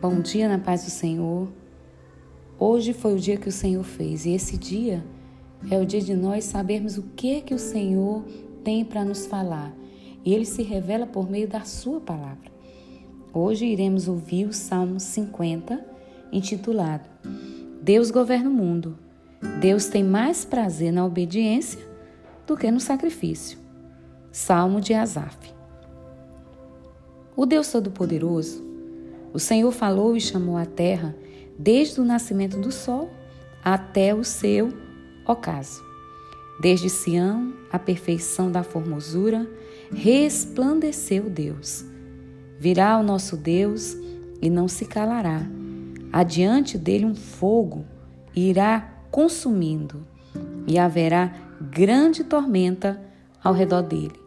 Bom dia na paz do Senhor. Hoje foi o dia que o Senhor fez e esse dia é o dia de nós sabermos o que que o Senhor tem para nos falar. E ele se revela por meio da sua palavra. Hoje iremos ouvir o Salmo 50, intitulado Deus governa o mundo. Deus tem mais prazer na obediência do que no sacrifício. Salmo de Asaf. O Deus Todo-Poderoso o Senhor falou e chamou a terra desde o nascimento do sol até o seu ocaso. Desde Sião, a perfeição da formosura, resplandeceu Deus. Virá o nosso Deus e não se calará. Adiante dele um fogo irá consumindo, e haverá grande tormenta ao redor dele.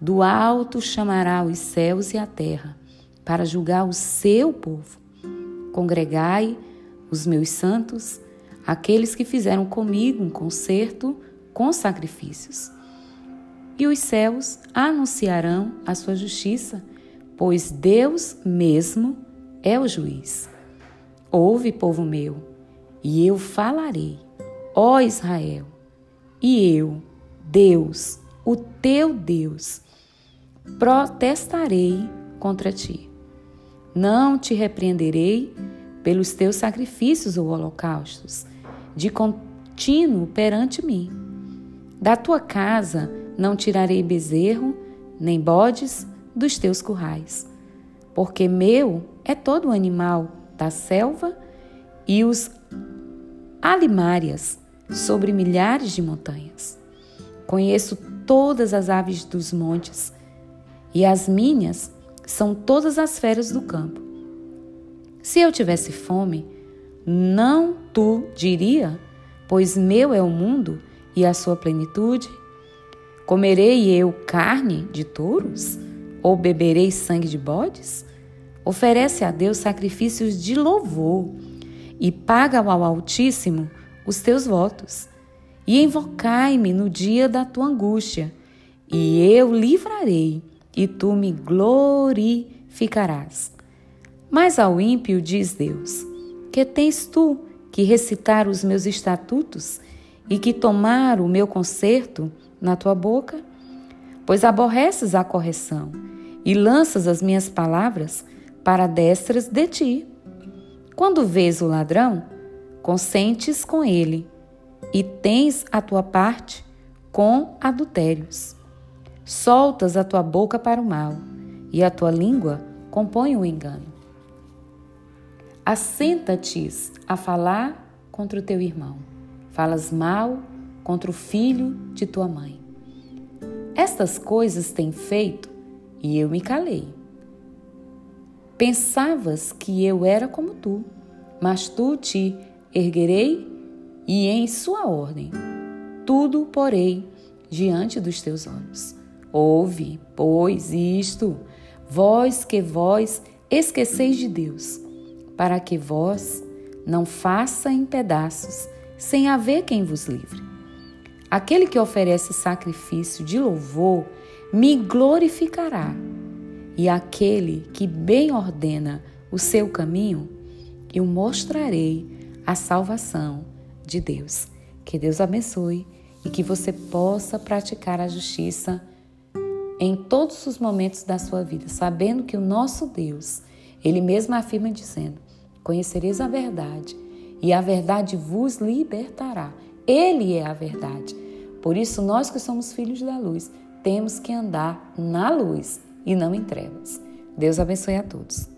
Do alto chamará os céus e a terra para julgar o seu povo. Congregai os meus santos, aqueles que fizeram comigo um concerto com sacrifícios. E os céus anunciarão a sua justiça, pois Deus mesmo é o juiz. Ouve, povo meu, e eu falarei, ó Israel, e eu, Deus, o teu Deus, protestarei contra ti. Não te repreenderei pelos teus sacrifícios ou holocaustos, de contínuo perante mim. Da tua casa não tirarei bezerro, nem bodes dos teus currais, porque meu é todo o animal da selva e os alimárias sobre milhares de montanhas. Conheço todas as aves dos montes, e as minhas são todas as feras do campo. Se eu tivesse fome, não tu diria, pois meu é o mundo e a sua plenitude? Comerei eu carne de touros? Ou beberei sangue de bodes? Oferece a Deus sacrifícios de louvor e paga ao Altíssimo os teus votos. E invocai-me no dia da tua angústia, e eu livrarei e tu me glorificarás. Mas ao ímpio diz Deus: Que tens tu que recitar os meus estatutos e que tomar o meu conserto na tua boca? Pois aborreces a correção e lanças as minhas palavras para destras de ti. Quando vês o ladrão, consentes com ele e tens a tua parte com adultérios. Soltas a tua boca para o mal, e a tua língua compõe o engano. Assenta-te a falar contra o teu irmão. Falas mal contra o filho de tua mãe. Estas coisas têm feito e eu me calei. Pensavas que eu era como tu, mas tu te erguerei e em sua ordem tudo porei diante dos teus olhos. Ouve, pois, isto, vós que vós esqueceis de Deus, para que vós não faça em pedaços, sem haver quem vos livre. Aquele que oferece sacrifício de louvor me glorificará, e aquele que bem ordena o seu caminho, eu mostrarei a salvação de Deus. Que Deus abençoe e que você possa praticar a justiça em todos os momentos da sua vida, sabendo que o nosso Deus, ele mesmo afirma dizendo: Conhecereis a verdade, e a verdade vos libertará. Ele é a verdade. Por isso, nós que somos filhos da luz, temos que andar na luz e não em trevas. Deus abençoe a todos.